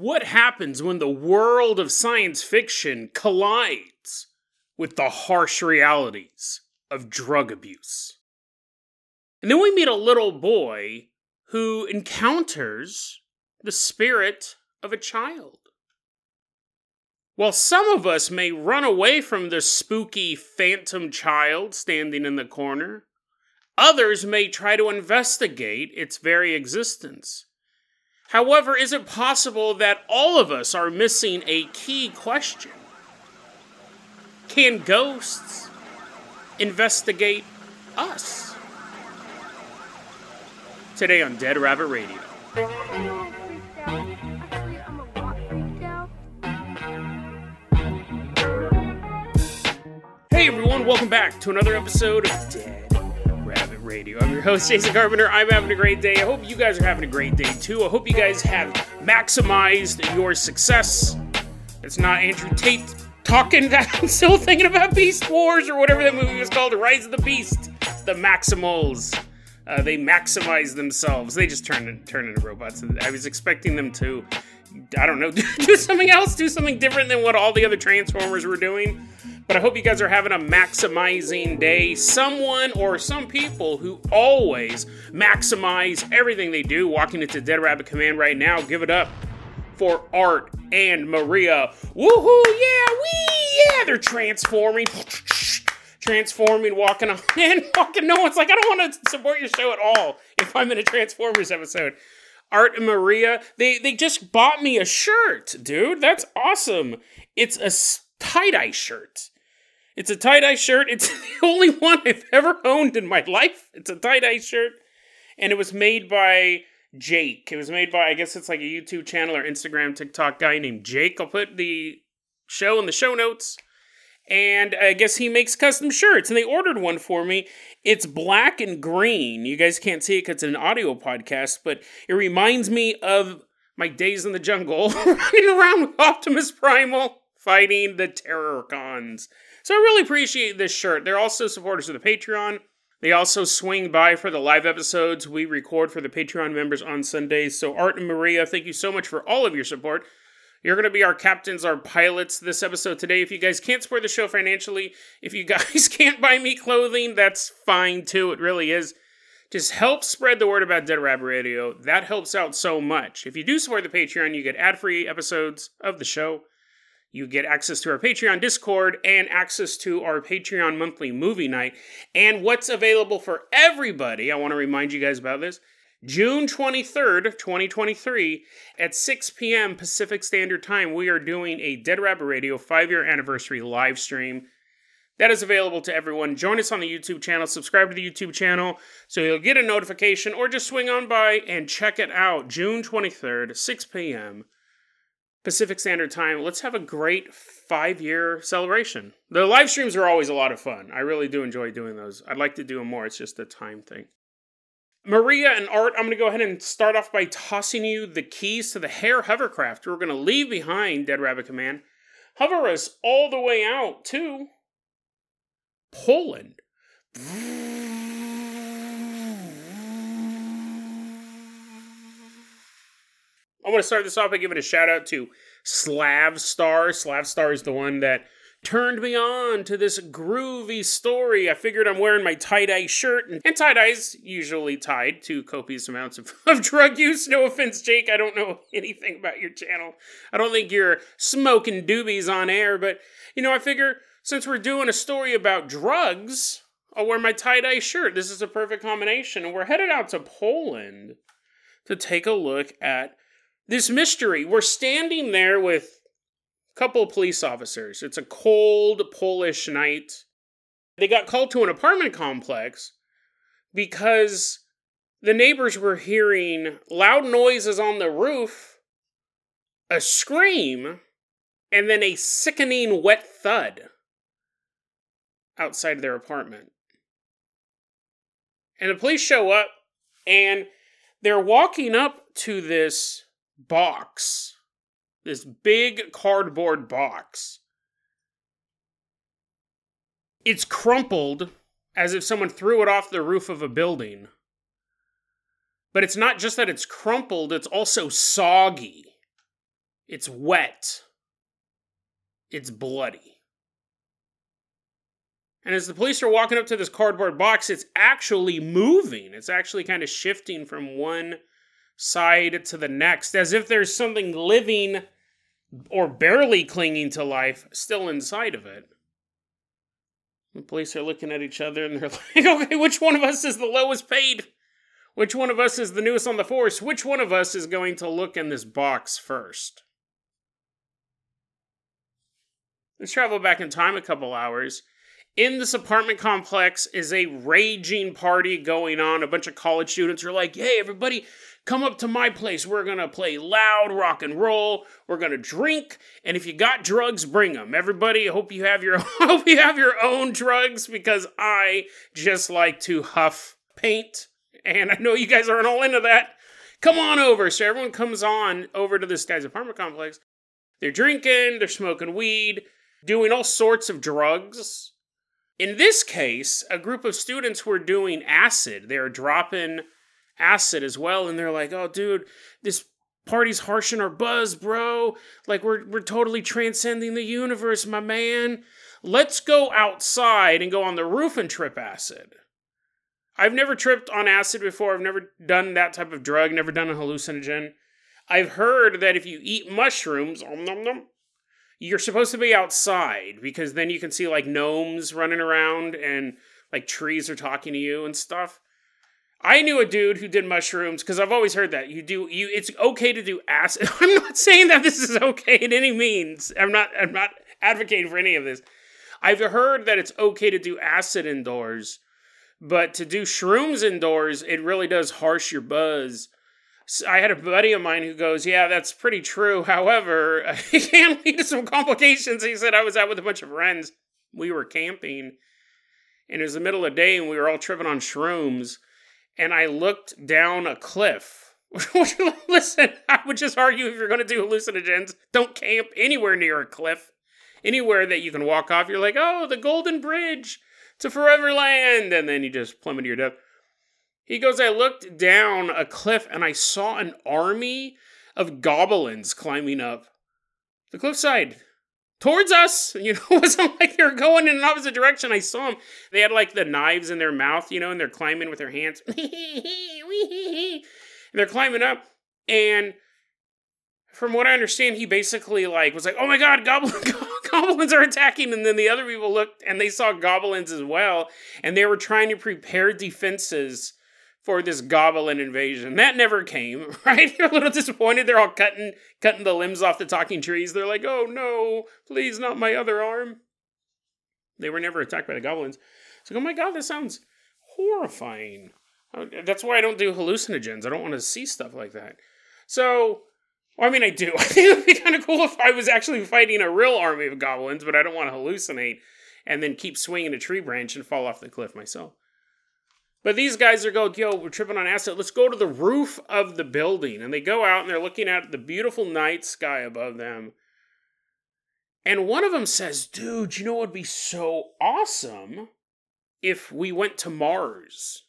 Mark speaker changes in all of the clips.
Speaker 1: What happens when the world of science fiction collides with the harsh realities of drug abuse? And then we meet a little boy who encounters the spirit of a child. While some of us may run away from the spooky phantom child standing in the corner, others may try to investigate its very existence. However, is it possible that all of us are missing a key question? Can ghosts investigate us? Today on Dead Rabbit Radio. Hey everyone, welcome back to another episode of Dead Radio. I'm your host, Jason Carpenter. I'm having a great day. I hope you guys are having a great day too. I hope you guys have maximized your success. It's not Andrew Tate talking. That I'm still thinking about Beast Wars or whatever that movie was called, Rise of the Beast. The Maximals. Uh, they maximize themselves. They just turn turn into robots. I was expecting them to, I don't know, do something else, do something different than what all the other Transformers were doing. But I hope you guys are having a maximizing day. Someone or some people who always maximize everything they do, walking into Dead Rabbit Command right now, give it up for Art and Maria. Woohoo! Yeah, we yeah, they're transforming. transforming, walking on, and walking. No one's like, I don't want to support your show at all if I'm in a Transformers episode. Art and Maria, they they just bought me a shirt, dude. That's awesome. It's a tie dye shirt. It's a tie dye shirt. It's the only one I've ever owned in my life. It's a tie dye shirt. And it was made by Jake. It was made by, I guess it's like a YouTube channel or Instagram, TikTok guy named Jake. I'll put the show in the show notes. And I guess he makes custom shirts. And they ordered one for me. It's black and green. You guys can't see it because it's an audio podcast, but it reminds me of my days in the jungle running around with Optimus Primal fighting the Terrorcons. So I really appreciate this shirt. They're also supporters of the Patreon. They also swing by for the live episodes we record for the Patreon members on Sundays. So, Art and Maria, thank you so much for all of your support. You're going to be our captains, our pilots this episode today. If you guys can't support the show financially, if you guys can't buy me clothing, that's fine too. It really is. Just help spread the word about Dead Rabbit Radio. That helps out so much. If you do support the Patreon, you get ad free episodes of the show. You get access to our Patreon Discord and access to our Patreon monthly movie night. And what's available for everybody, I want to remind you guys about this. June 23rd, 2023, at 6 p.m. Pacific Standard Time, we are doing a Dead Rabbit Radio five year anniversary live stream. That is available to everyone. Join us on the YouTube channel, subscribe to the YouTube channel so you'll get a notification, or just swing on by and check it out. June 23rd, 6 p.m. Pacific Standard Time. Let's have a great five year celebration. The live streams are always a lot of fun. I really do enjoy doing those. I'd like to do them more. It's just a time thing. Maria and Art, I'm going to go ahead and start off by tossing you the keys to the Hare hovercraft. We're going to leave behind Dead Rabbit Command, hover us all the way out to Poland. I want to start this off by giving a shout out to Slavstar. Slavstar is the one that turned me on to this groovy story. I figured I'm wearing my tie dye shirt, and, and tie dye's usually tied to copious amounts of, of drug use. No offense, Jake, I don't know anything about your channel. I don't think you're smoking doobies on air, but you know, I figure since we're doing a story about drugs, I'll wear my tie dye shirt. This is a perfect combination, and we're headed out to Poland to take a look at this mystery. We're standing there with couple of police officers. It's a cold Polish night. They got called to an apartment complex because the neighbors were hearing loud noises on the roof, a scream, and then a sickening wet thud outside their apartment. And the police show up and they're walking up to this box, this big cardboard box. It's crumpled as if someone threw it off the roof of a building. But it's not just that it's crumpled, it's also soggy. It's wet. It's bloody. And as the police are walking up to this cardboard box, it's actually moving. It's actually kind of shifting from one side to the next, as if there's something living or barely clinging to life still inside of it. The police are looking at each other and they're like, okay, which one of us is the lowest paid? Which one of us is the newest on the force? Which one of us is going to look in this box first? Let's travel back in time a couple hours. In this apartment complex is a raging party going on. A bunch of college students are like, hey, everybody, come up to my place. We're going to play loud rock and roll. We're going to drink. And if you got drugs, bring them. Everybody, hope you have your, hope you have your own drugs because I just like to huff paint. And I know you guys aren't all into that. Come on over. So everyone comes on over to this guy's apartment complex. They're drinking, they're smoking weed, doing all sorts of drugs. In this case, a group of students were doing acid. They were dropping acid as well, and they're like, "Oh, dude, this party's harshing our buzz, bro. Like we're we're totally transcending the universe, my man. Let's go outside and go on the roof and trip acid." I've never tripped on acid before. I've never done that type of drug, never done a hallucinogen. I've heard that if you eat mushrooms, om nom nom, you're supposed to be outside because then you can see like gnomes running around and like trees are talking to you and stuff. I knew a dude who did mushrooms because I've always heard that you do you. It's okay to do acid. I'm not saying that this is okay in any means. I'm not. I'm not advocating for any of this. I've heard that it's okay to do acid indoors, but to do shrooms indoors, it really does harsh your buzz. I had a buddy of mine who goes, "Yeah, that's pretty true. However, it can lead to some complications." He said, "I was out with a bunch of friends. We were camping, and it was the middle of the day, and we were all tripping on shrooms." And I looked down a cliff. Listen, I would just argue if you're going to do hallucinogens, don't camp anywhere near a cliff. Anywhere that you can walk off, you're like, "Oh, the Golden Bridge to Foreverland," and then you just plummet to your death. He goes, I looked down a cliff and I saw an army of goblins climbing up the cliffside towards us. You know, it wasn't like they were going in an opposite direction. I saw them. They had like the knives in their mouth, you know, and they're climbing with their hands. and they're climbing up. And from what I understand, he basically like was like, "Oh my god, goblin, goblins are attacking!" And then the other people looked and they saw goblins as well, and they were trying to prepare defenses for this goblin invasion. That never came, right? They're a little disappointed. They're all cutting cutting the limbs off the talking trees. They're like, "Oh no, please not my other arm." They were never attacked by the goblins. It's like, "Oh my god, this sounds horrifying." Uh, that's why I don't do hallucinogens. I don't want to see stuff like that. So, well, I mean, I do. I think it would be kind of cool if I was actually fighting a real army of goblins, but I don't want to hallucinate and then keep swinging a tree branch and fall off the cliff myself. But these guys are going, yo, we're tripping on acid. Let's go to the roof of the building. And they go out and they're looking at the beautiful night sky above them. And one of them says, dude, you know what would be so awesome if we went to Mars?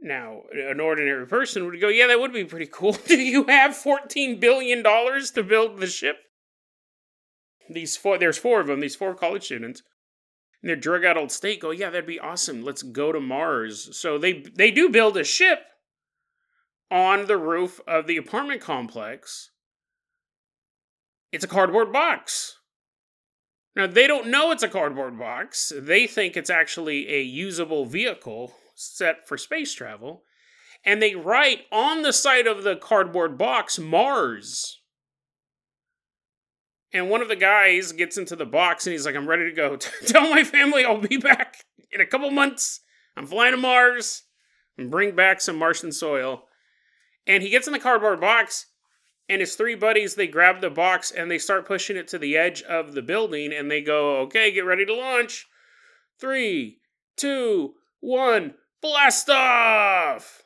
Speaker 1: Now, an ordinary person would go, yeah, that would be pretty cool. Do you have $14 billion to build the ship? These four, there's four of them, these four college students in their drug addled state go, yeah, that'd be awesome. Let's go to Mars. So they they do build a ship on the roof of the apartment complex. It's a cardboard box. Now they don't know it's a cardboard box. They think it's actually a usable vehicle set for space travel. And they write on the side of the cardboard box Mars. And one of the guys gets into the box and he's like, I'm ready to go. Tell my family I'll be back in a couple months. I'm flying to Mars and bring back some Martian soil. And he gets in the cardboard box, and his three buddies, they grab the box and they start pushing it to the edge of the building and they go, okay, get ready to launch. Three, two, one, blast off!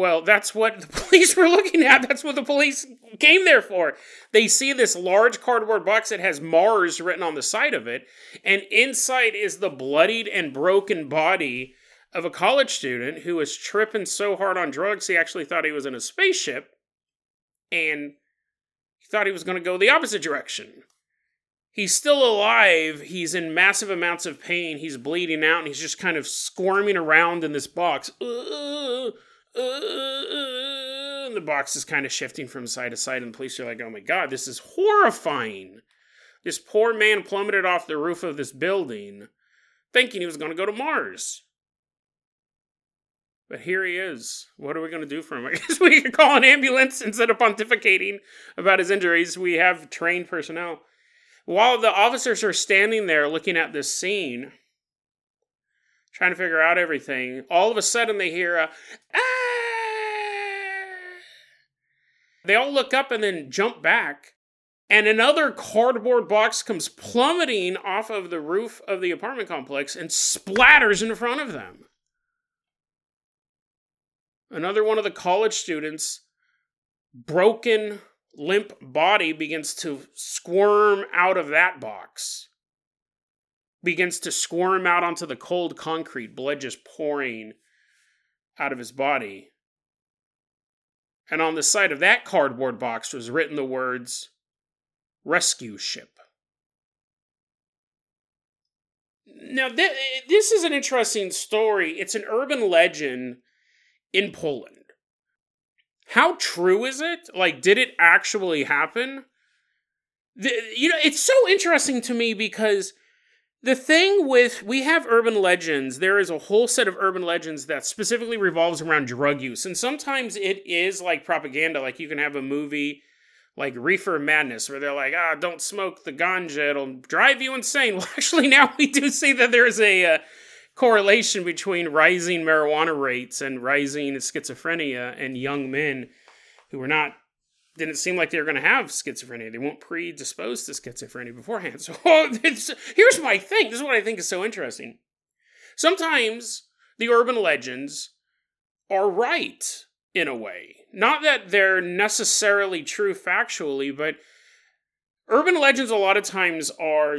Speaker 1: Well, that's what the police were looking at. That's what the police came there for. They see this large cardboard box that has Mars written on the side of it, and inside is the bloodied and broken body of a college student who was tripping so hard on drugs he actually thought he was in a spaceship and he thought he was going to go the opposite direction. He's still alive. He's in massive amounts of pain. He's bleeding out and he's just kind of squirming around in this box. Uh, uh, the box is kind of shifting from side to side, and the police are like, oh my god, this is horrifying. This poor man plummeted off the roof of this building thinking he was going to go to Mars. But here he is. What are we going to do for him? I guess we could call an ambulance instead of pontificating about his injuries. We have trained personnel. While the officers are standing there looking at this scene, trying to figure out everything, all of a sudden they hear a ah! They all look up and then jump back and another cardboard box comes plummeting off of the roof of the apartment complex and splatters in front of them. Another one of the college students, broken, limp body, begins to squirm out of that box. Begins to squirm out onto the cold concrete, blood just pouring out of his body. And on the side of that cardboard box was written the words, rescue ship. Now, th- this is an interesting story. It's an urban legend in Poland. How true is it? Like, did it actually happen? The, you know, it's so interesting to me because the thing with we have urban legends, there is a whole set of urban legends that specifically revolves around drug use. And sometimes it is like propaganda, like you can have a movie like reefer madness where they're like ah don't smoke the ganja it'll drive you insane well actually now we do see that there's a uh, correlation between rising marijuana rates and rising schizophrenia and young men who are not didn't seem like they were going to have schizophrenia they weren't predisposed to schizophrenia beforehand so here's my thing this is what i think is so interesting sometimes the urban legends are right in a way. Not that they're necessarily true factually, but urban legends a lot of times are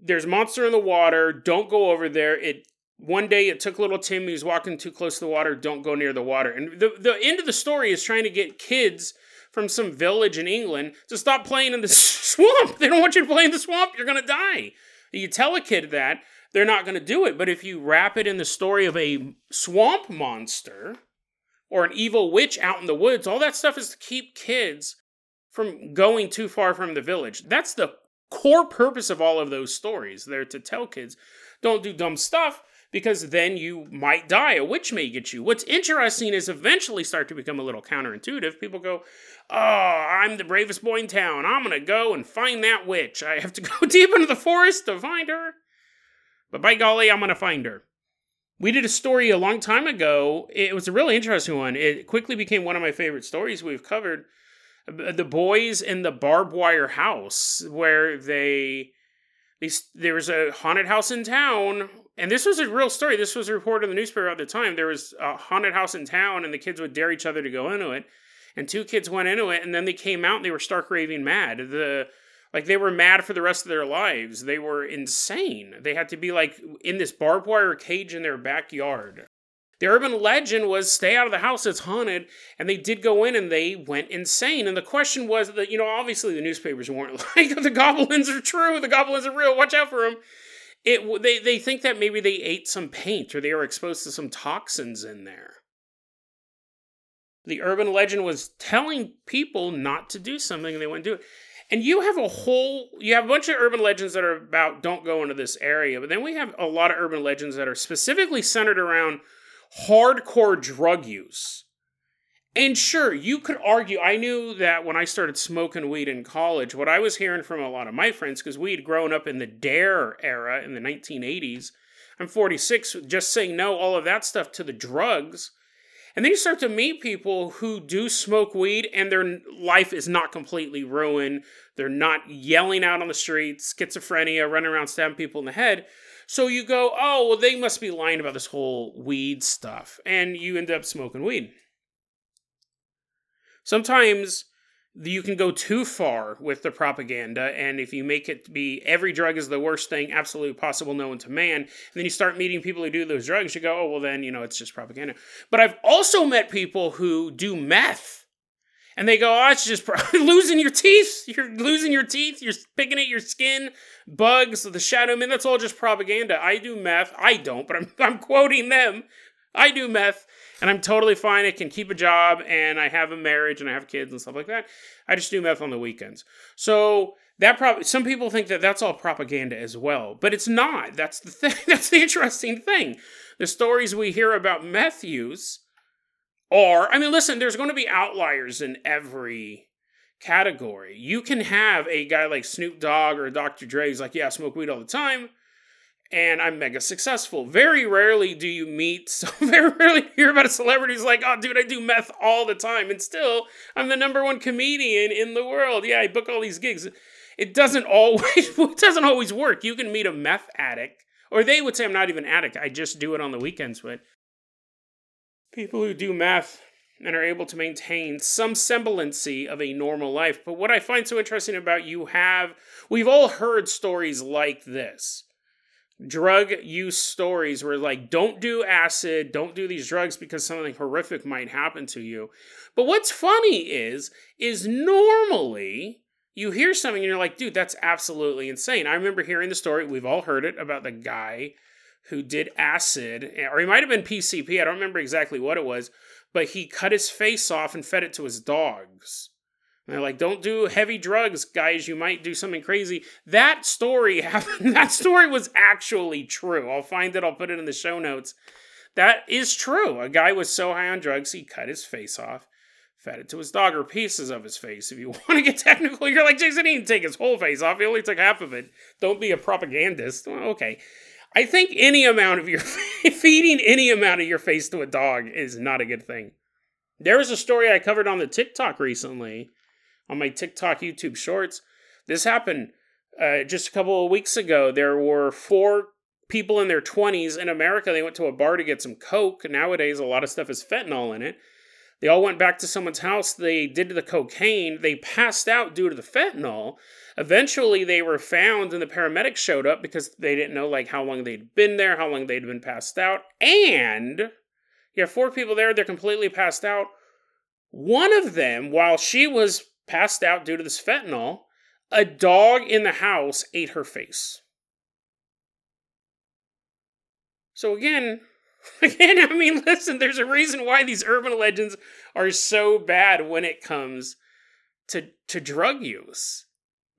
Speaker 1: there's monster in the water, don't go over there. It one day it took little Tim, he was walking too close to the water, don't go near the water. And the, the end of the story is trying to get kids from some village in England to stop playing in the swamp. They don't want you to play in the swamp, you're gonna die. You tell a kid that, they're not gonna do it. But if you wrap it in the story of a swamp monster, or an evil witch out in the woods. All that stuff is to keep kids from going too far from the village. That's the core purpose of all of those stories. They're to tell kids don't do dumb stuff because then you might die. A witch may get you. What's interesting is eventually start to become a little counterintuitive. People go, Oh, I'm the bravest boy in town. I'm going to go and find that witch. I have to go deep into the forest to find her. But by golly, I'm going to find her. We did a story a long time ago. It was a really interesting one. It quickly became one of my favorite stories we've covered. Uh, the boys in the barbed wire house, where they, they there was a haunted house in town, and this was a real story. This was reported in the newspaper at the time. There was a haunted house in town, and the kids would dare each other to go into it. And two kids went into it, and then they came out and they were stark raving mad. The like they were mad for the rest of their lives. They were insane. They had to be like in this barbed wire cage in their backyard. The urban legend was stay out of the house, it's haunted. And they did go in and they went insane. And the question was that, you know, obviously the newspapers weren't like, the goblins are true, the goblins are real, watch out for them. It, they, they think that maybe they ate some paint or they were exposed to some toxins in there. The urban legend was telling people not to do something and they wouldn't do it. And you have a whole, you have a bunch of urban legends that are about don't go into this area, but then we have a lot of urban legends that are specifically centered around hardcore drug use. And sure, you could argue. I knew that when I started smoking weed in college, what I was hearing from a lot of my friends, because we had grown up in the DARE era in the 1980s. I'm 46, just saying no, all of that stuff to the drugs and then you start to meet people who do smoke weed and their life is not completely ruined. They're not yelling out on the streets, schizophrenia, running around stabbing people in the head. So you go, oh, well, they must be lying about this whole weed stuff. And you end up smoking weed. Sometimes you can go too far with the propaganda and if you make it be every drug is the worst thing absolutely possible known to man and then you start meeting people who do those drugs you go oh well then you know it's just propaganda. But i've also met people who do meth and they go oh it's just pro- losing your teeth you're losing your teeth you're picking at your skin bugs the shadow man that's all just propaganda. I do meth i don't but i'm, I'm quoting them. I do meth and I'm totally fine. I can keep a job and I have a marriage and I have kids and stuff like that. I just do meth on the weekends. So that probably some people think that that's all propaganda as well, but it's not. That's the thing. That's the interesting thing. The stories we hear about meth use are, I mean, listen, there's going to be outliers in every category. You can have a guy like Snoop Dogg or Dr. Dre who's like, yeah, I smoke weed all the time and I'm mega successful. Very rarely do you meet, so very rarely hear about a celebrity who's like, oh, dude, I do meth all the time, and still, I'm the number one comedian in the world. Yeah, I book all these gigs. It doesn't always, it doesn't always work. You can meet a meth addict, or they would say I'm not even addict. I just do it on the weekends. But people who do meth and are able to maintain some semblancy of a normal life. But what I find so interesting about you have, we've all heard stories like this drug use stories where like don't do acid don't do these drugs because something horrific might happen to you. But what's funny is is normally you hear something and you're like dude that's absolutely insane. I remember hearing the story we've all heard it about the guy who did acid eh, or he might have been pcp i don't remember exactly what it was but he cut his face off and fed it to his dogs and they're like, don't do heavy drugs, guys. You might do something crazy. That story happened. That story was actually true. I'll find it. I'll put it in the show notes. That is true. A guy was so high on drugs, he cut his face off, fed it to his dog, or pieces of his face. If you want to get technical, you're like, Jason, he didn't take his whole face off. He only took half of it. Don't be a propagandist. Well, okay. I think any amount of your feeding any amount of your face to a dog is not a good thing. There was a story I covered on the TikTok recently on my TikTok, YouTube shorts. This happened uh, just a couple of weeks ago. There were four people in their 20s in America. They went to a bar to get some Coke. Nowadays, a lot of stuff is fentanyl in it. They all went back to someone's house. They did the cocaine. They passed out due to the fentanyl. Eventually, they were found, and the paramedics showed up because they didn't know like how long they'd been there, how long they'd been passed out, and you have four people there. They're completely passed out. One of them, while she was passed out due to this fentanyl, a dog in the house ate her face. So again, again, I mean, listen, there's a reason why these urban legends are so bad when it comes to to drug use.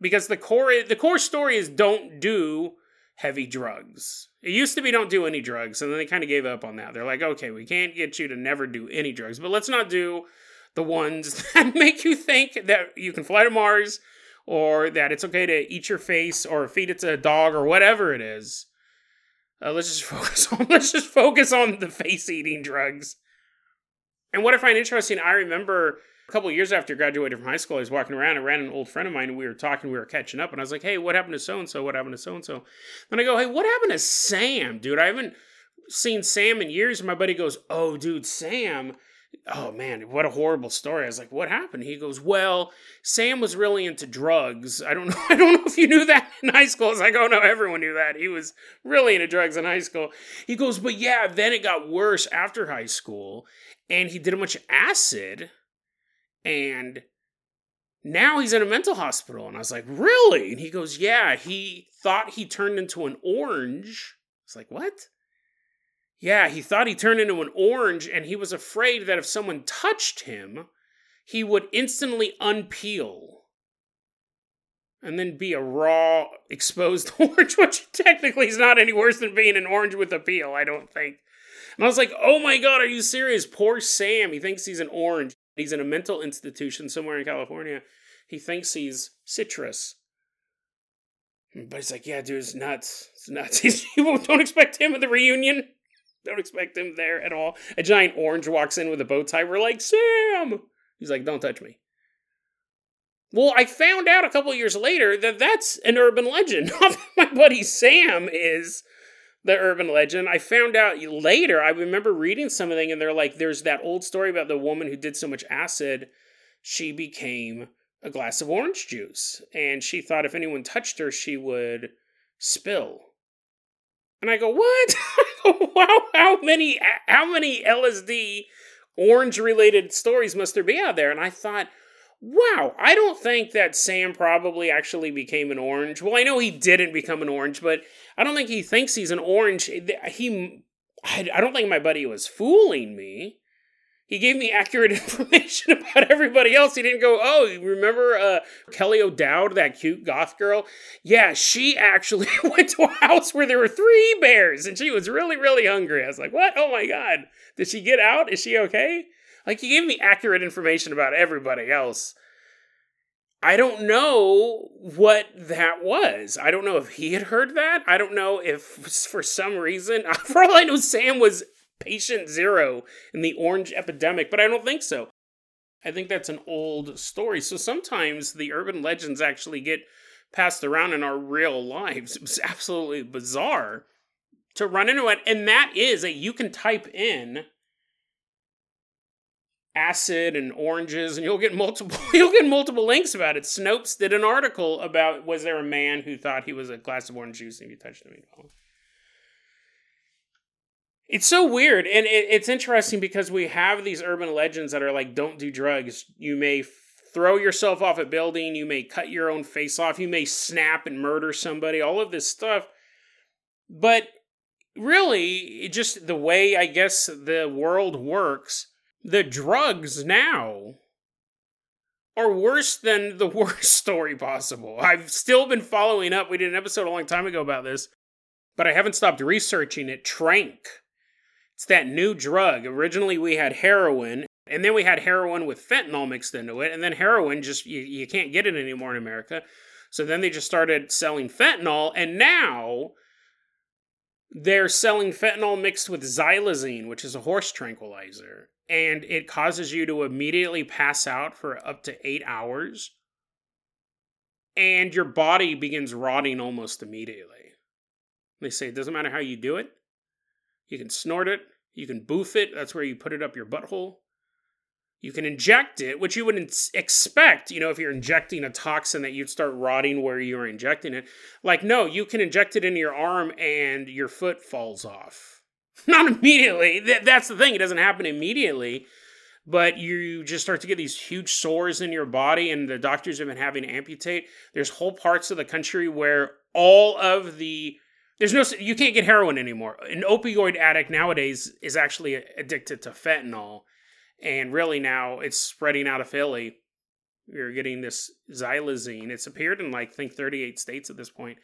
Speaker 1: Because the core the core story is don't do heavy drugs. It used to be don't do any drugs, and then they kind of gave up on that. They're like, okay, we can't get you to never do any drugs, but let's not do the ones that make you think that you can fly to Mars or that it's okay to eat your face or feed it to a dog or whatever it is. Uh, let's just focus on let's just focus on the face eating drugs. And what I find interesting, I remember a couple years after I graduated from high school, I was walking around I ran an old friend of mine and we were talking, we were catching up, and I was like, hey, what happened to so and so? What happened to so and so? Then I go, hey, what happened to Sam, dude? I haven't seen Sam in years. And my buddy goes, oh, dude, Sam oh man, what a horrible story. I was like, what happened? He goes, well, Sam was really into drugs. I don't know. I don't know if you knew that in high school. I was like, oh no, everyone knew that. He was really into drugs in high school. He goes, but yeah, then it got worse after high school, and he did a bunch of acid, and now he's in a mental hospital. And I was like, really? And he goes, yeah. He thought he turned into an orange. It's like, what? Yeah, he thought he turned into an orange, and he was afraid that if someone touched him, he would instantly unpeel and then be a raw, exposed orange, which technically is not any worse than being an orange with a peel, I don't think. And I was like, oh my god, are you serious? Poor Sam. He thinks he's an orange. He's in a mental institution somewhere in California. He thinks he's citrus. But he's like, yeah, dude, it's nuts. It's nuts. don't expect him at the reunion. Don't expect him there at all. A giant orange walks in with a bow tie. We're like, Sam! He's like, don't touch me. Well, I found out a couple years later that that's an urban legend. My buddy Sam is the urban legend. I found out later, I remember reading something, and they're like, there's that old story about the woman who did so much acid, she became a glass of orange juice. And she thought if anyone touched her, she would spill. And I go, what? wow, how many, how many LSD orange related stories must there be out there? And I thought, wow, I don't think that Sam probably actually became an orange. Well, I know he didn't become an orange, but I don't think he thinks he's an orange. He, I don't think my buddy was fooling me. He gave me accurate information about everybody else. He didn't go, oh, you remember uh, Kelly O'Dowd, that cute goth girl? Yeah, she actually went to a house where there were three bears and she was really, really hungry. I was like, what? Oh my God. Did she get out? Is she okay? Like, he gave me accurate information about everybody else. I don't know what that was. I don't know if he had heard that. I don't know if for some reason, for all I know, Sam was patient zero in the orange epidemic, but I don't think so. I think that's an old story. So sometimes the urban legends actually get passed around in our real lives. It was absolutely bizarre to run into it. And that is that you can type in acid and oranges and you'll get multiple you'll get multiple links about it. Snopes did an article about was there a man who thought he was a glass of orange juice and you touched him? It's so weird, and it, it's interesting because we have these urban legends that are like, "Don't do drugs. You may throw yourself off a building. You may cut your own face off. You may snap and murder somebody. All of this stuff." But really, just the way I guess the world works, the drugs now are worse than the worst story possible. I've still been following up. We did an episode a long time ago about this, but I haven't stopped researching it. Tranq it's that new drug. Originally, we had heroin, and then we had heroin with fentanyl mixed into it, and then heroin just, you, you can't get it anymore in America. So then they just started selling fentanyl, and now they're selling fentanyl mixed with xylazine, which is a horse tranquilizer, and it causes you to immediately pass out for up to eight hours, and your body begins rotting almost immediately. They say it doesn't matter how you do it, you can snort it. You can boof it. That's where you put it up your butthole. You can inject it, which you wouldn't expect, you know, if you're injecting a toxin that you'd start rotting where you're injecting it. Like, no, you can inject it into your arm and your foot falls off. Not immediately. That's the thing. It doesn't happen immediately. But you just start to get these huge sores in your body, and the doctors have been having to amputate. There's whole parts of the country where all of the there's no you can't get heroin anymore. An opioid addict nowadays is actually addicted to fentanyl, and really now it's spreading out of Philly. You're getting this xylazine. It's appeared in like I think 38 states at this point.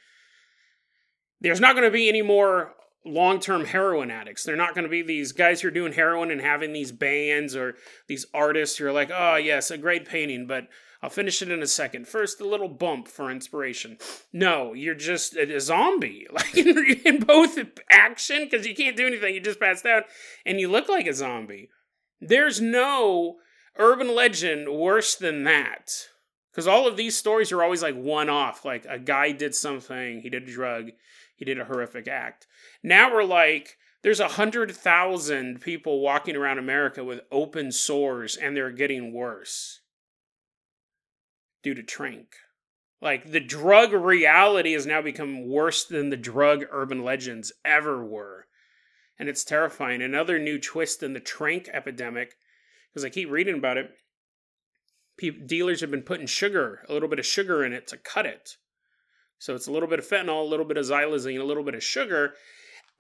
Speaker 1: There's not going to be any more long-term heroin addicts. They're not going to be these guys who are doing heroin and having these bands or these artists who are like, oh yes, a great painting, but I'll finish it in a second. First, a little bump for inspiration. No, you're just a, zombie, like in, in both action because you can't do anything. You just passed out, and you look like a zombie. There's no urban legend worse than that. Because all of these stories are always like one off. Like a guy did something, he did a drug, he did a horrific act. Now we're like, there's a hundred thousand people walking around America with open sores and they're getting worse due to Tranq. Like the drug reality has now become worse than the drug urban legends ever were. And it's terrifying. Another new twist in the Tranq epidemic, because I keep reading about it. Dealers have been putting sugar, a little bit of sugar in it to cut it. So it's a little bit of fentanyl, a little bit of xylazine, a little bit of sugar.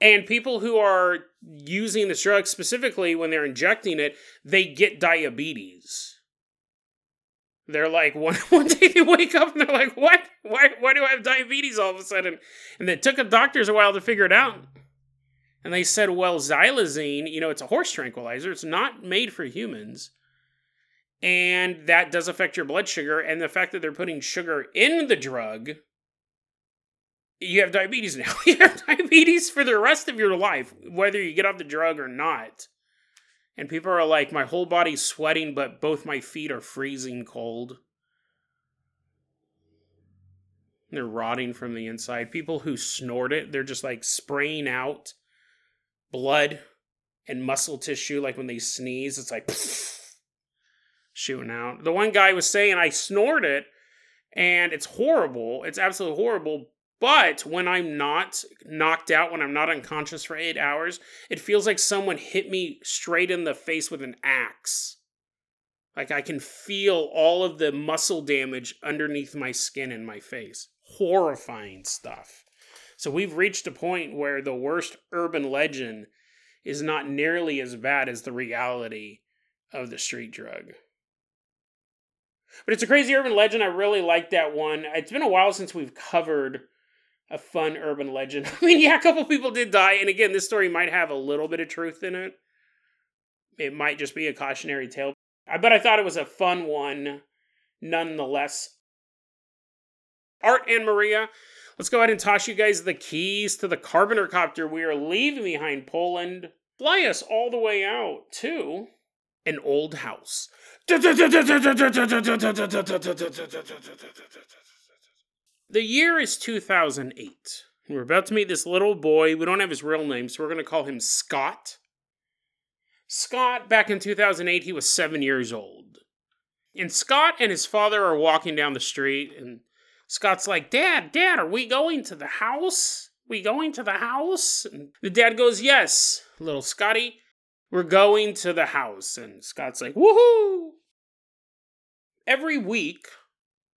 Speaker 1: And people who are using this drug specifically when they're injecting it, they get diabetes they're like one one day they wake up and they're like, "What? Why? Why do I have diabetes all of a sudden?" And it took the doctors a while to figure it out. And they said, "Well, xylazine, you know, it's a horse tranquilizer. It's not made for humans." And that does affect your blood sugar. And the fact that they're putting sugar in the drug, you have diabetes now. you have diabetes for the rest of your life, whether you get off the drug or not and people are like, my whole body's sweating, but both my feet are freezing cold. They're rotting from the inside. People who snort it, they're just like spraying out blood and muscle tissue, like when they sneeze, it's like. shooting out. The one guy was saying I snort it and it's horrible. It's absolutely horrible. But when I'm not knocked out, when I'm not unconscious for eight hours, it feels like someone hit me straight in the face with an axe. Like I can feel all of the muscle damage underneath my skin and my face. Horrifying stuff. So we've reached a point where the worst urban legend is not nearly as bad as the reality of the street drug. But it's a crazy urban legend. I really like that one. It's been a while since we've covered a fun urban legend. I mean, yeah, a couple people did die, and again, this story might have a little bit of truth in it. It might just be a cautionary tale. But I thought it was a fun one nonetheless. Art and Maria, let's go ahead and toss you guys the keys to the Carpenter copter we are leaving behind Poland. Fly us all the way out to an old house. The year is 2008. We're about to meet this little boy. We don't have his real name, so we're going to call him Scott. Scott, back in 2008, he was seven years old. And Scott and his father are walking down the street, and Scott's like, Dad, Dad, are we going to the house? We going to the house? And the dad goes, Yes, little Scotty, we're going to the house. And Scott's like, Woohoo! Every week,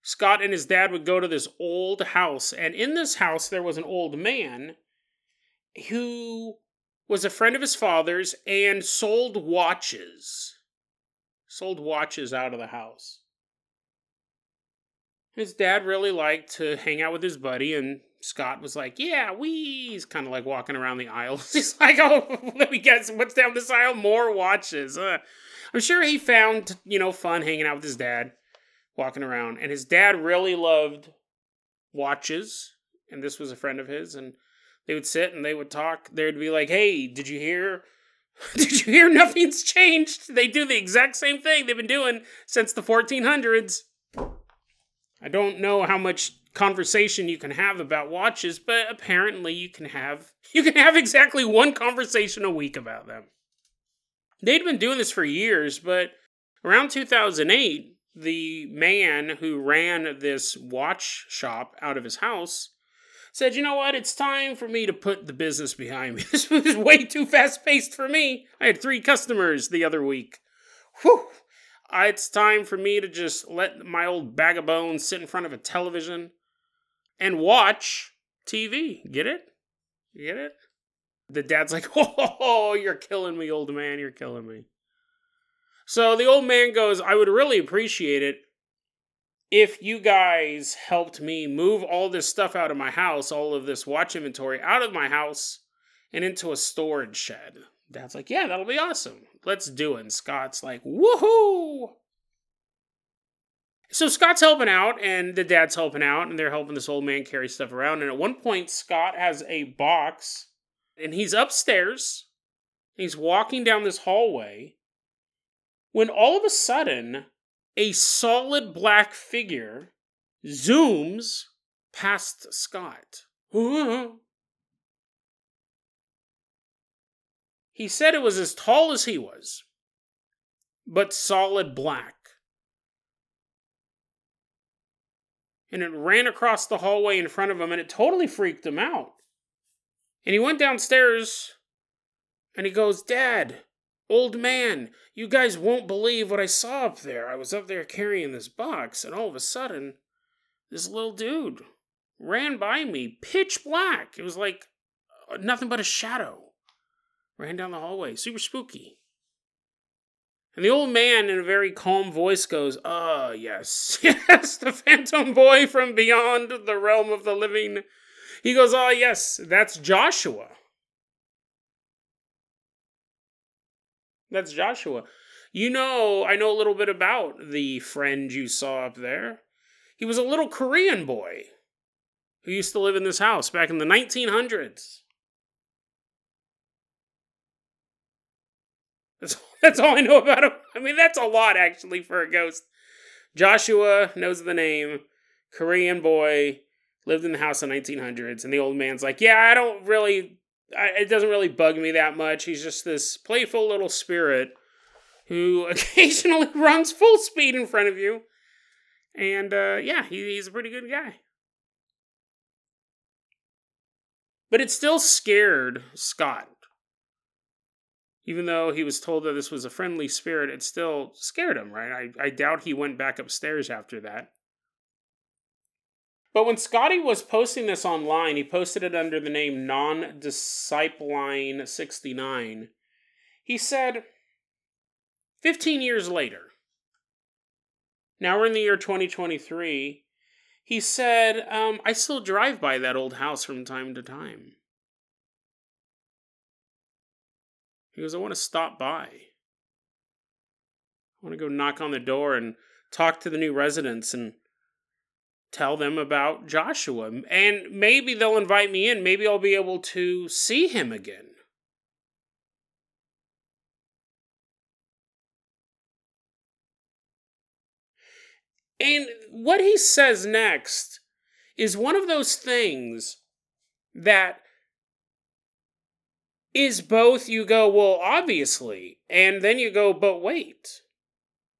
Speaker 1: Scott and his dad would go to this old house, and in this house there was an old man who was a friend of his father's and sold watches. Sold watches out of the house. His dad really liked to hang out with his buddy, and Scott was like, Yeah, we. He's kind of like walking around the aisles. He's like, Oh, let me guess, what's down this aisle? More watches. Uh, I'm sure he found, you know, fun hanging out with his dad walking around. And his dad really loved watches, and this was a friend of his. And they would sit and they would talk. They'd be like, "Hey, did you hear? Did you hear? Nothing's changed. They do the exact same thing they've been doing since the 1400s." I don't know how much conversation you can have about watches, but apparently you can have you can have exactly one conversation a week about them. They'd been doing this for years, but around 2008, the man who ran this watch shop out of his house said, you know what, it's time for me to put the business behind me. This was way too fast paced for me. I had three customers the other week. Whew. It's time for me to just let my old bag of bones sit in front of a television and watch TV. Get it? You get it? The dad's like, oh, you're killing me, old man. You're killing me. So the old man goes, I would really appreciate it if you guys helped me move all this stuff out of my house, all of this watch inventory out of my house and into a storage shed. Dad's like, Yeah, that'll be awesome. Let's do it. And Scott's like, Woohoo! So Scott's helping out, and the dad's helping out, and they're helping this old man carry stuff around. And at one point, Scott has a box, and he's upstairs. He's walking down this hallway, when all of a sudden, a solid black figure zooms past Scott. he said it was as tall as he was, but solid black. And it ran across the hallway in front of him, and it totally freaked him out. And he went downstairs and he goes, Dad, Old man, you guys won't believe what I saw up there. I was up there carrying this box, and all of a sudden, this little dude ran by me, pitch black. It was like uh, nothing but a shadow. Ran down the hallway, super spooky. And the old man, in a very calm voice, goes, Ah, oh, yes, yes, the phantom boy from beyond the realm of the living. He goes, Ah, oh, yes, that's Joshua. That's Joshua. You know, I know a little bit about the friend you saw up there. He was a little Korean boy who used to live in this house back in the 1900s. That's, that's all I know about him. I mean, that's a lot, actually, for a ghost. Joshua knows the name. Korean boy, lived in the house in the 1900s. And the old man's like, Yeah, I don't really I, it doesn't really bug me that much. He's just this playful little spirit who occasionally runs full speed in front of you. And uh, yeah, he, he's a pretty good guy. But it still scared Scott. Even though he was told that this was a friendly spirit, it still scared him, right? I, I doubt he went back upstairs after that. But when Scotty was posting this online, he posted it under the name Non Discipline 69. He said, 15 years later, now we're in the year 2023, he said, um, I still drive by that old house from time to time. He goes, I want to stop by. I want to go knock on the door and talk to the new residents and tell them about Joshua. And maybe they'll invite me in. Maybe I'll be able to see him again. And what he says next is one of those things that is both you go, well, obviously, and then you go, but wait.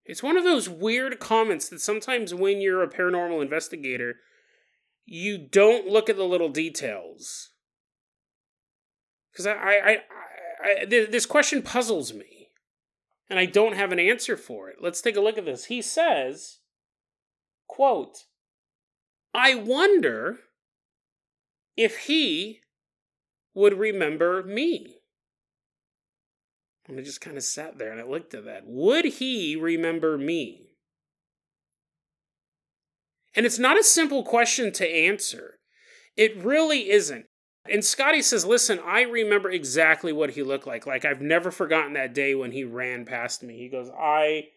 Speaker 1: It's one of those weird comments that sometimes when you're a paranormal investigator, you don't look at the little details. Because I, I, I, I, this question puzzles me, and I don't have an answer for it. Let's take a look at this. He says, quote, I wonder if he would remember me. And I just kind of sat there and I looked at that. Would he remember me? And it's not a simple question to answer. It really isn't. And Scotty says, Listen, I remember exactly what he looked like. Like, I've never forgotten that day when he ran past me. He goes, I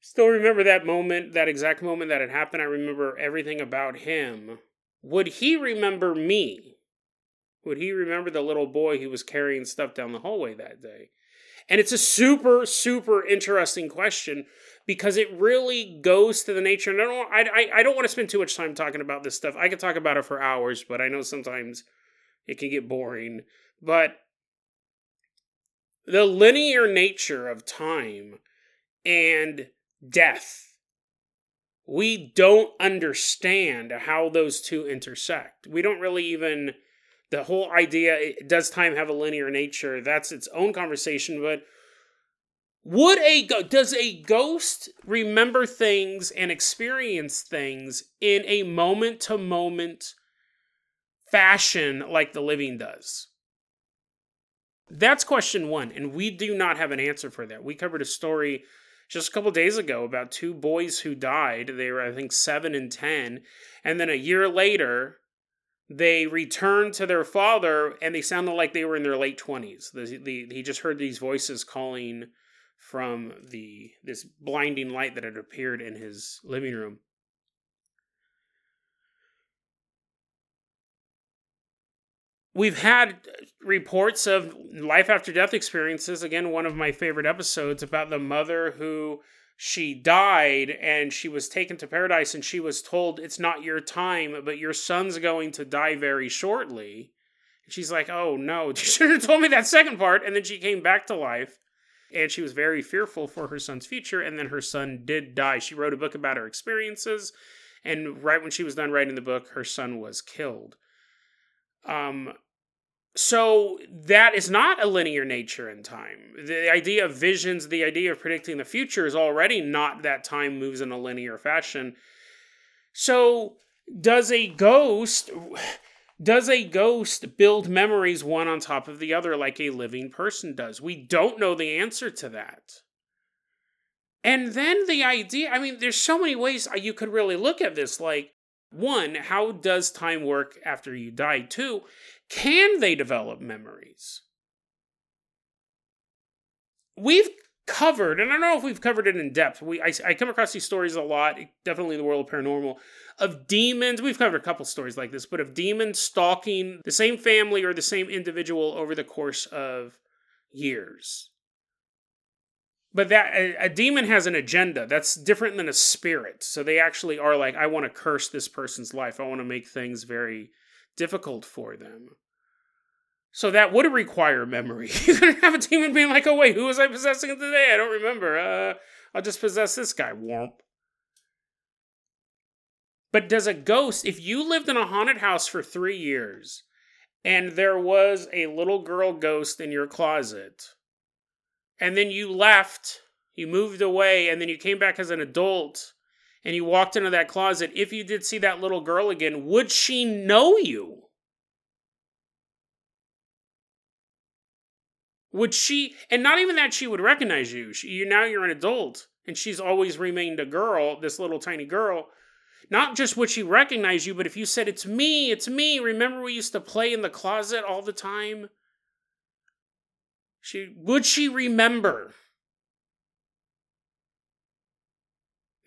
Speaker 1: still remember that moment, that exact moment that had happened. I remember everything about him. Would he remember me? Would he remember the little boy who was carrying stuff down the hallway that day? And it's a super, super interesting question because it really goes to the nature. And I don't, I, I don't want to spend too much time talking about this stuff. I could talk about it for hours, but I know sometimes it can get boring. But the linear nature of time and death, we don't understand how those two intersect. We don't really even the whole idea does time have a linear nature? That's its own conversation but would a does a ghost remember things and experience things in a moment to moment fashion like the living does? That's question 1 and we do not have an answer for that. We covered a story just a couple days ago about two boys who died. They were i think 7 and 10 and then a year later they returned to their father and they sounded like they were in their late 20s the, the, he just heard these voices calling from the this blinding light that had appeared in his living room. We've had reports of life after death experiences. Again one of my favorite episodes about the mother who she died and she was taken to paradise and she was told it's not your time but your son's going to die very shortly. And she's like oh no. You should have told me that second part. And then she came back to life and she was very fearful for her son's future. And then her son did die. She wrote a book about her experiences. And right when she was done writing the book her son was killed. Um so that is not a linear nature in time. The idea of visions, the idea of predicting the future is already not that time moves in a linear fashion. So does a ghost does a ghost build memories one on top of the other like a living person does? We don't know the answer to that. And then the idea, I mean, there's so many ways you could really look at this. Like, one, how does time work after you die? Two, can they develop memories? We've covered, and I don't know if we've covered it in depth. We I, I come across these stories a lot, definitely in the world of paranormal, of demons. We've covered a couple stories like this, but of demons stalking the same family or the same individual over the course of years. But that a, a demon has an agenda. That's different than a spirit. So they actually are like, I want to curse this person's life. I want to make things very difficult for them. So that would require memory. You're gonna have a demon being like, "Oh wait, who was I possessing today? I don't remember. Uh, I'll just possess this guy." Womp. But does a ghost, if you lived in a haunted house for three years, and there was a little girl ghost in your closet, and then you left, you moved away, and then you came back as an adult, and you walked into that closet, if you did see that little girl again, would she know you? Would she, and not even that she would recognize you. She, you now you're an adult, and she's always remained a girl, this little tiny girl. Not just would she recognize you, but if you said, It's me, it's me, remember we used to play in the closet all the time? She would she remember?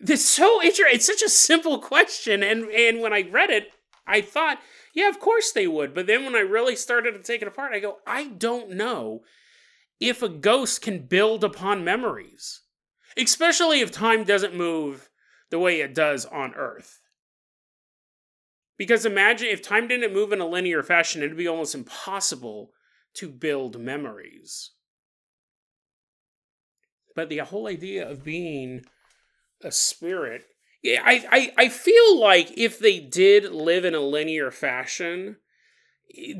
Speaker 1: this so interesting. It's such a simple question, and and when I read it, I thought, yeah, of course they would. But then when I really started to take it apart, I go, I don't know if a ghost can build upon memories, especially if time doesn't move the way it does on Earth. Because imagine if time didn't move in a linear fashion, it'd be almost impossible to build memories. But the whole idea of being a spirit, yeah, I, I, I feel like if they did live in a linear fashion,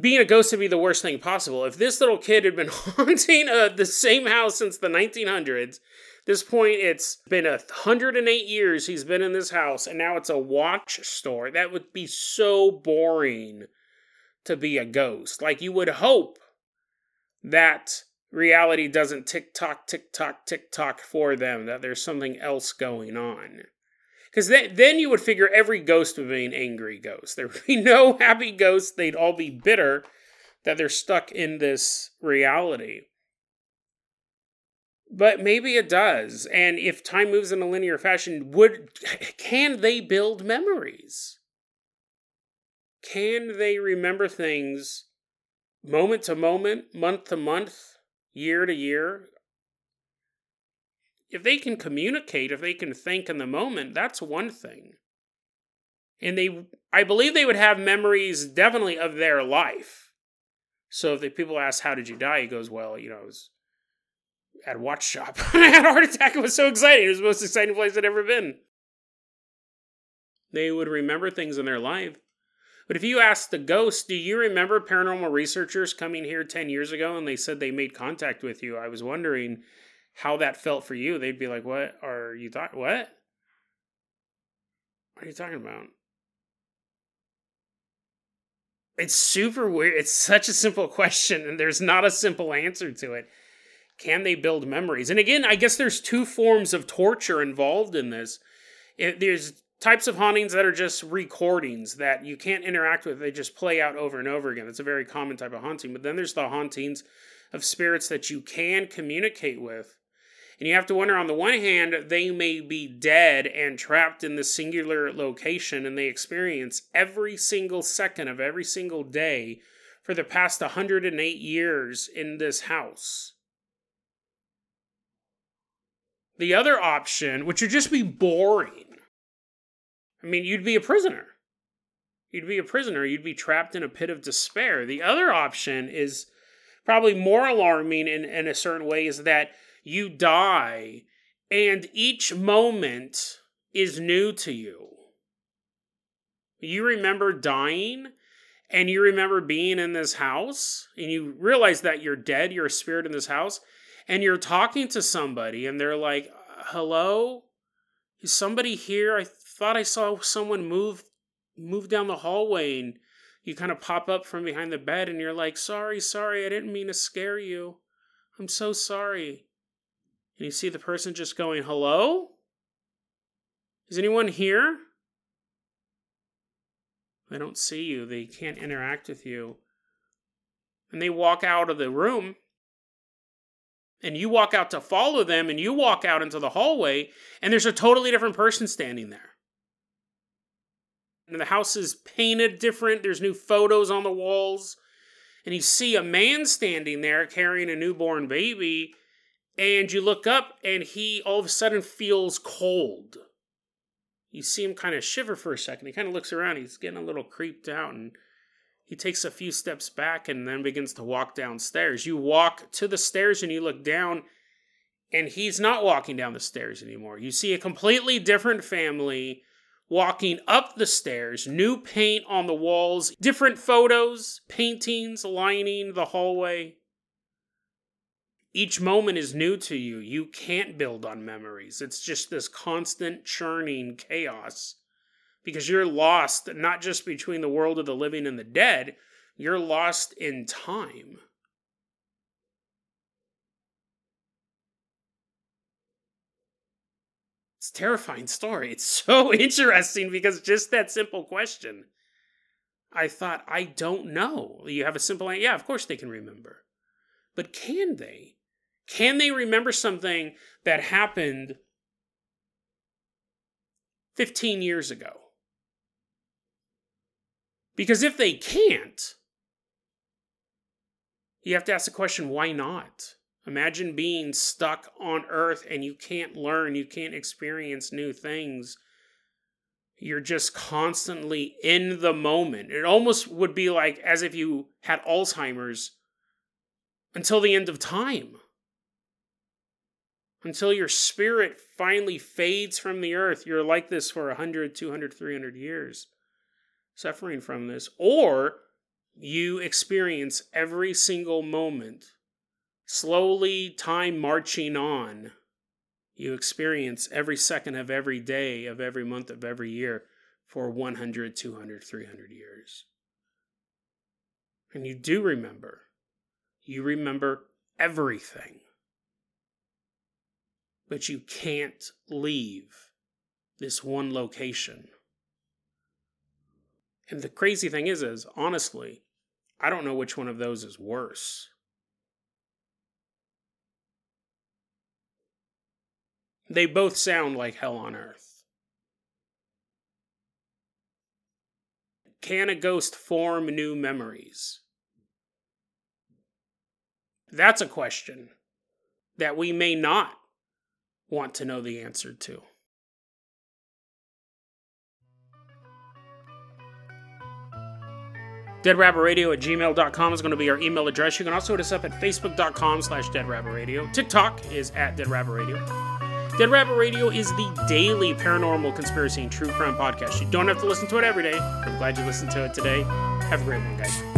Speaker 1: being a ghost would be the worst thing possible. If this little kid had been haunting uh, the same house since the 1900s, this point it's been a 108 years he's been in this house, and now it's a watch store. That would be so boring to be a ghost. Like you would hope that reality doesn't tick tock, tick tock, tick tock for them, that there's something else going on. Because then, then you would figure every ghost would be an angry ghost. There would be no happy ghosts. They'd all be bitter that they're stuck in this reality. But maybe it does. And if time moves in a linear fashion, would can they build memories? Can they remember things moment to moment, month to month, year to year? If they can communicate, if they can think in the moment, that's one thing. And they, I believe they would have memories definitely of their life. So if the people ask, How did you die? He goes, Well, you know, I was at a watch shop. I had a heart attack. It was so exciting. It was the most exciting place I'd ever been. They would remember things in their life. But if you ask the ghost, do you remember paranormal researchers coming here 10 years ago and they said they made contact with you? I was wondering how that felt for you, they'd be like, "What are you talking? What? What are you talking about?" It's super weird. It's such a simple question, and there's not a simple answer to it. Can they build memories? And again, I guess there's two forms of torture involved in this. It, there's types of hauntings that are just recordings that you can't interact with, they just play out over and over again. It's a very common type of haunting. But then there's the hauntings of spirits that you can communicate with and you have to wonder on the one hand, they may be dead and trapped in the singular location, and they experience every single second of every single day for the past 108 years in this house. The other option, which would just be boring, I mean, you'd be a prisoner. You'd be a prisoner. You'd be trapped in a pit of despair. The other option is probably more alarming in, in a certain way is that you die, and each moment is new to you. You remember dying, and you remember being in this house, and you realize that you're dead, you're a spirit in this house, and you're talking to somebody, and they're like, Hello? Is somebody here? I thought I saw someone move move down the hallway and you kind of pop up from behind the bed and you're like, sorry, sorry, I didn't mean to scare you. I'm so sorry and you see the person just going, Hello? Is anyone here? They don't see you, they can't interact with you. And they walk out of the room, and you walk out to follow them, and you walk out into the hallway, and there's a totally different person standing there. And the house is painted different, there's new photos on the walls, and you see a man standing there carrying a newborn baby and you look up and he all of a sudden feels cold. You see him kind of shiver for a second. He kind of looks around. He's getting a little creeped out and He takes a few steps back and then begins to walk downstairs. You walk to the stairs and you look down, and he's not walking down the stairs anymore. You see a completely different family walking up the stairs, new paint on the walls, different photos, paintings lining the hallway. Each moment is new to you. You can't build on memories. It's just this constant churning chaos because you're lost not just between the world of the living and the dead, you're lost in time. It's a terrifying story. It's so interesting because just that simple question. I thought, I don't know. You have a simple answer. Yeah, of course they can remember. But can they? Can they remember something that happened 15 years ago? Because if they can't, you have to ask the question why not? Imagine being stuck on Earth and you can't learn, you can't experience new things. You're just constantly in the moment. It almost would be like as if you had Alzheimer's until the end of time. Until your spirit finally fades from the earth. You're like this for 100, 200, 300 years suffering from this, or you experience every single moment, slowly, time marching on. You experience every second of every day, of every month, of every year for 100, 200, 300 years. And you do remember. You remember everything. But you can't leave this one location. And the crazy thing is, is honestly, I don't know which one of those is worse. They both sound like hell on earth. Can a ghost form new memories? That's a question that we may not want to know the answer to. deadrabbitradio at gmail.com is going to be our email address. You can also hit us up at facebook.com slash deadrabbitradio. TikTok is at deadrabbitradio. Dead Rabbit Radio is the daily paranormal conspiracy and true crime podcast. You don't have to listen to it every day. I'm glad you listened to it today. Have a great one, guys.